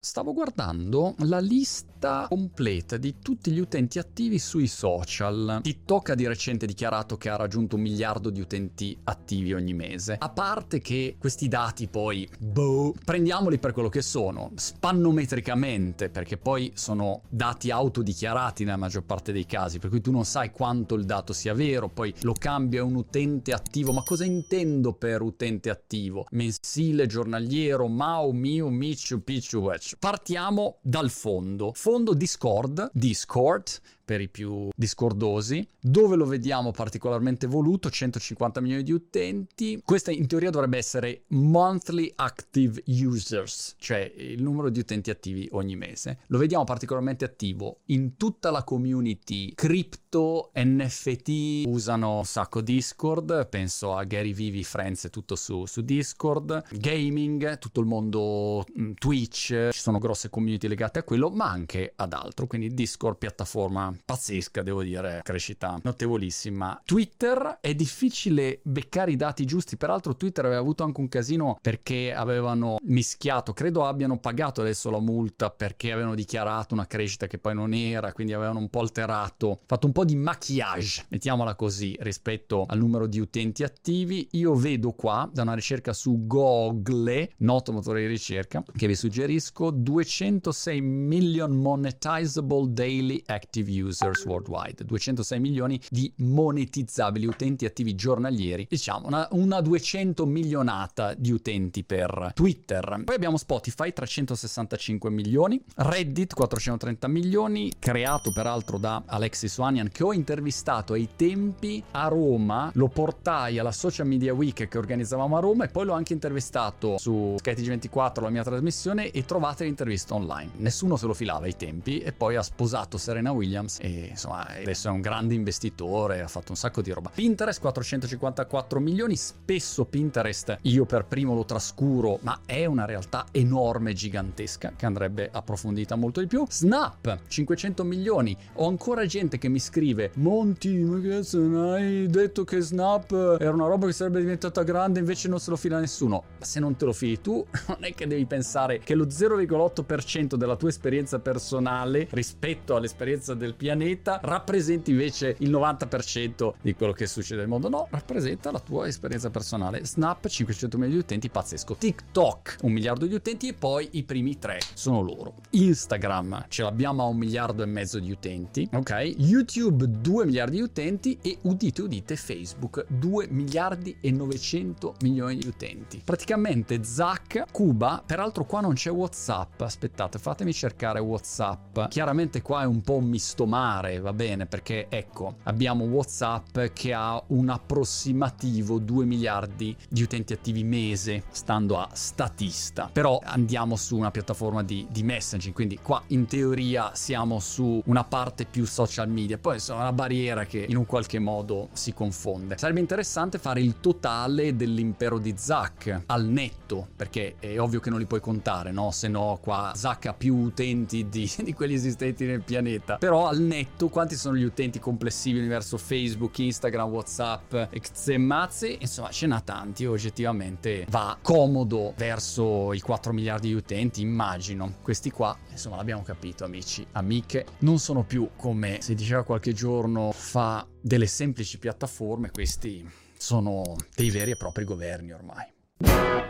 Stavo guardando la lista completa di tutti gli utenti attivi sui social. TikTok ha di recente dichiarato che ha raggiunto un miliardo di utenti attivi ogni mese. A parte che questi dati poi, boh, prendiamoli per quello che sono, spannometricamente, perché poi sono dati autodichiarati nella maggior parte dei casi, per cui tu non sai quanto il dato sia vero, poi lo cambia un utente attivo. Ma cosa intendo per utente attivo? Mensile, giornaliero, Mao, Miu, Michu, Pichu, Wech Partiamo dal fondo. Fondo Discord, Discord, per i più discordosi, dove lo vediamo particolarmente voluto, 150 milioni di utenti. Questa in teoria dovrebbe essere monthly active users, cioè il numero di utenti attivi ogni mese. Lo vediamo particolarmente attivo in tutta la community crypto, NFT, usano un sacco Discord, penso a Gary Vivi, Friends e tutto su, su Discord, gaming, tutto il mondo mm, Twitch, ci sono grosse community legate a quello, ma anche ad altro, quindi Discord piattaforma pazzesca, devo dire, crescita notevolissima. Twitter è difficile beccare i dati giusti, peraltro Twitter aveva avuto anche un casino perché avevano mischiato, credo abbiano pagato adesso la multa perché avevano dichiarato una crescita che poi non era, quindi avevano un po' alterato, fatto un po' di maquillage, mettiamola così, rispetto al numero di utenti attivi. Io vedo qua da una ricerca su Google, noto motore di ricerca, che vi suggerisco 206 million monetizable daily active users users worldwide, 206 milioni di monetizzabili utenti attivi giornalieri, diciamo una, una 200 milionata di utenti per Twitter. Poi abbiamo Spotify, 365 milioni, Reddit, 430 milioni, creato peraltro da Alexis Wanian, che ho intervistato ai tempi a Roma, lo portai alla Social Media Week che organizzavamo a Roma e poi l'ho anche intervistato su SkyTG24, la mia trasmissione, e trovate l'intervista online. Nessuno se lo filava ai tempi e poi ha sposato Serena Williams e insomma adesso è un grande investitore, ha fatto un sacco di roba. Pinterest 454 milioni, spesso Pinterest io per primo lo trascuro, ma è una realtà enorme, gigantesca, che andrebbe approfondita molto di più. Snap 500 milioni, ho ancora gente che mi scrive Monti, ma che non hai detto che Snap era una roba che sarebbe diventata grande, invece non se lo fila nessuno. Ma se non te lo fili tu, non è che devi pensare che lo 0,8% della tua esperienza personale rispetto all'esperienza del pianeta rappresenti invece il 90% di quello che succede nel mondo. No, rappresenta la tua esperienza personale. Snap 500 milioni di utenti, pazzesco. TikTok un miliardo di utenti e poi i primi tre sono loro. Instagram ce l'abbiamo a un miliardo e mezzo di utenti, ok? YouTube 2 miliardi di utenti e udite udite Facebook 2 miliardi e 900 milioni di utenti. Praticamente Zack, Cuba, peraltro qua non c'è WhatsApp, aspettate, fatemi cercare WhatsApp. Chiaramente qua è un po' un mistomare mare, va bene, perché ecco, abbiamo WhatsApp che ha un approssimativo 2 miliardi di utenti attivi mese, stando a statista. Però andiamo su una piattaforma di, di messaging, quindi qua in teoria siamo su una parte più social media, poi è una barriera che in un qualche modo si confonde. Sarebbe interessante fare il totale dell'impero di Zack al netto, perché è ovvio che non li puoi contare, no? Se no qua Zack ha più utenti di, di quelli esistenti nel pianeta. Però al netto quanti sono gli utenti complessivi verso Facebook, Instagram, Whatsapp, Xemazzi, insomma ce n'ha tanti, oggettivamente va comodo verso i 4 miliardi di utenti, immagino. Questi qua, insomma l'abbiamo capito amici, amiche, non sono più come si diceva qualche giorno fa delle semplici piattaforme, questi sono dei veri e propri governi ormai.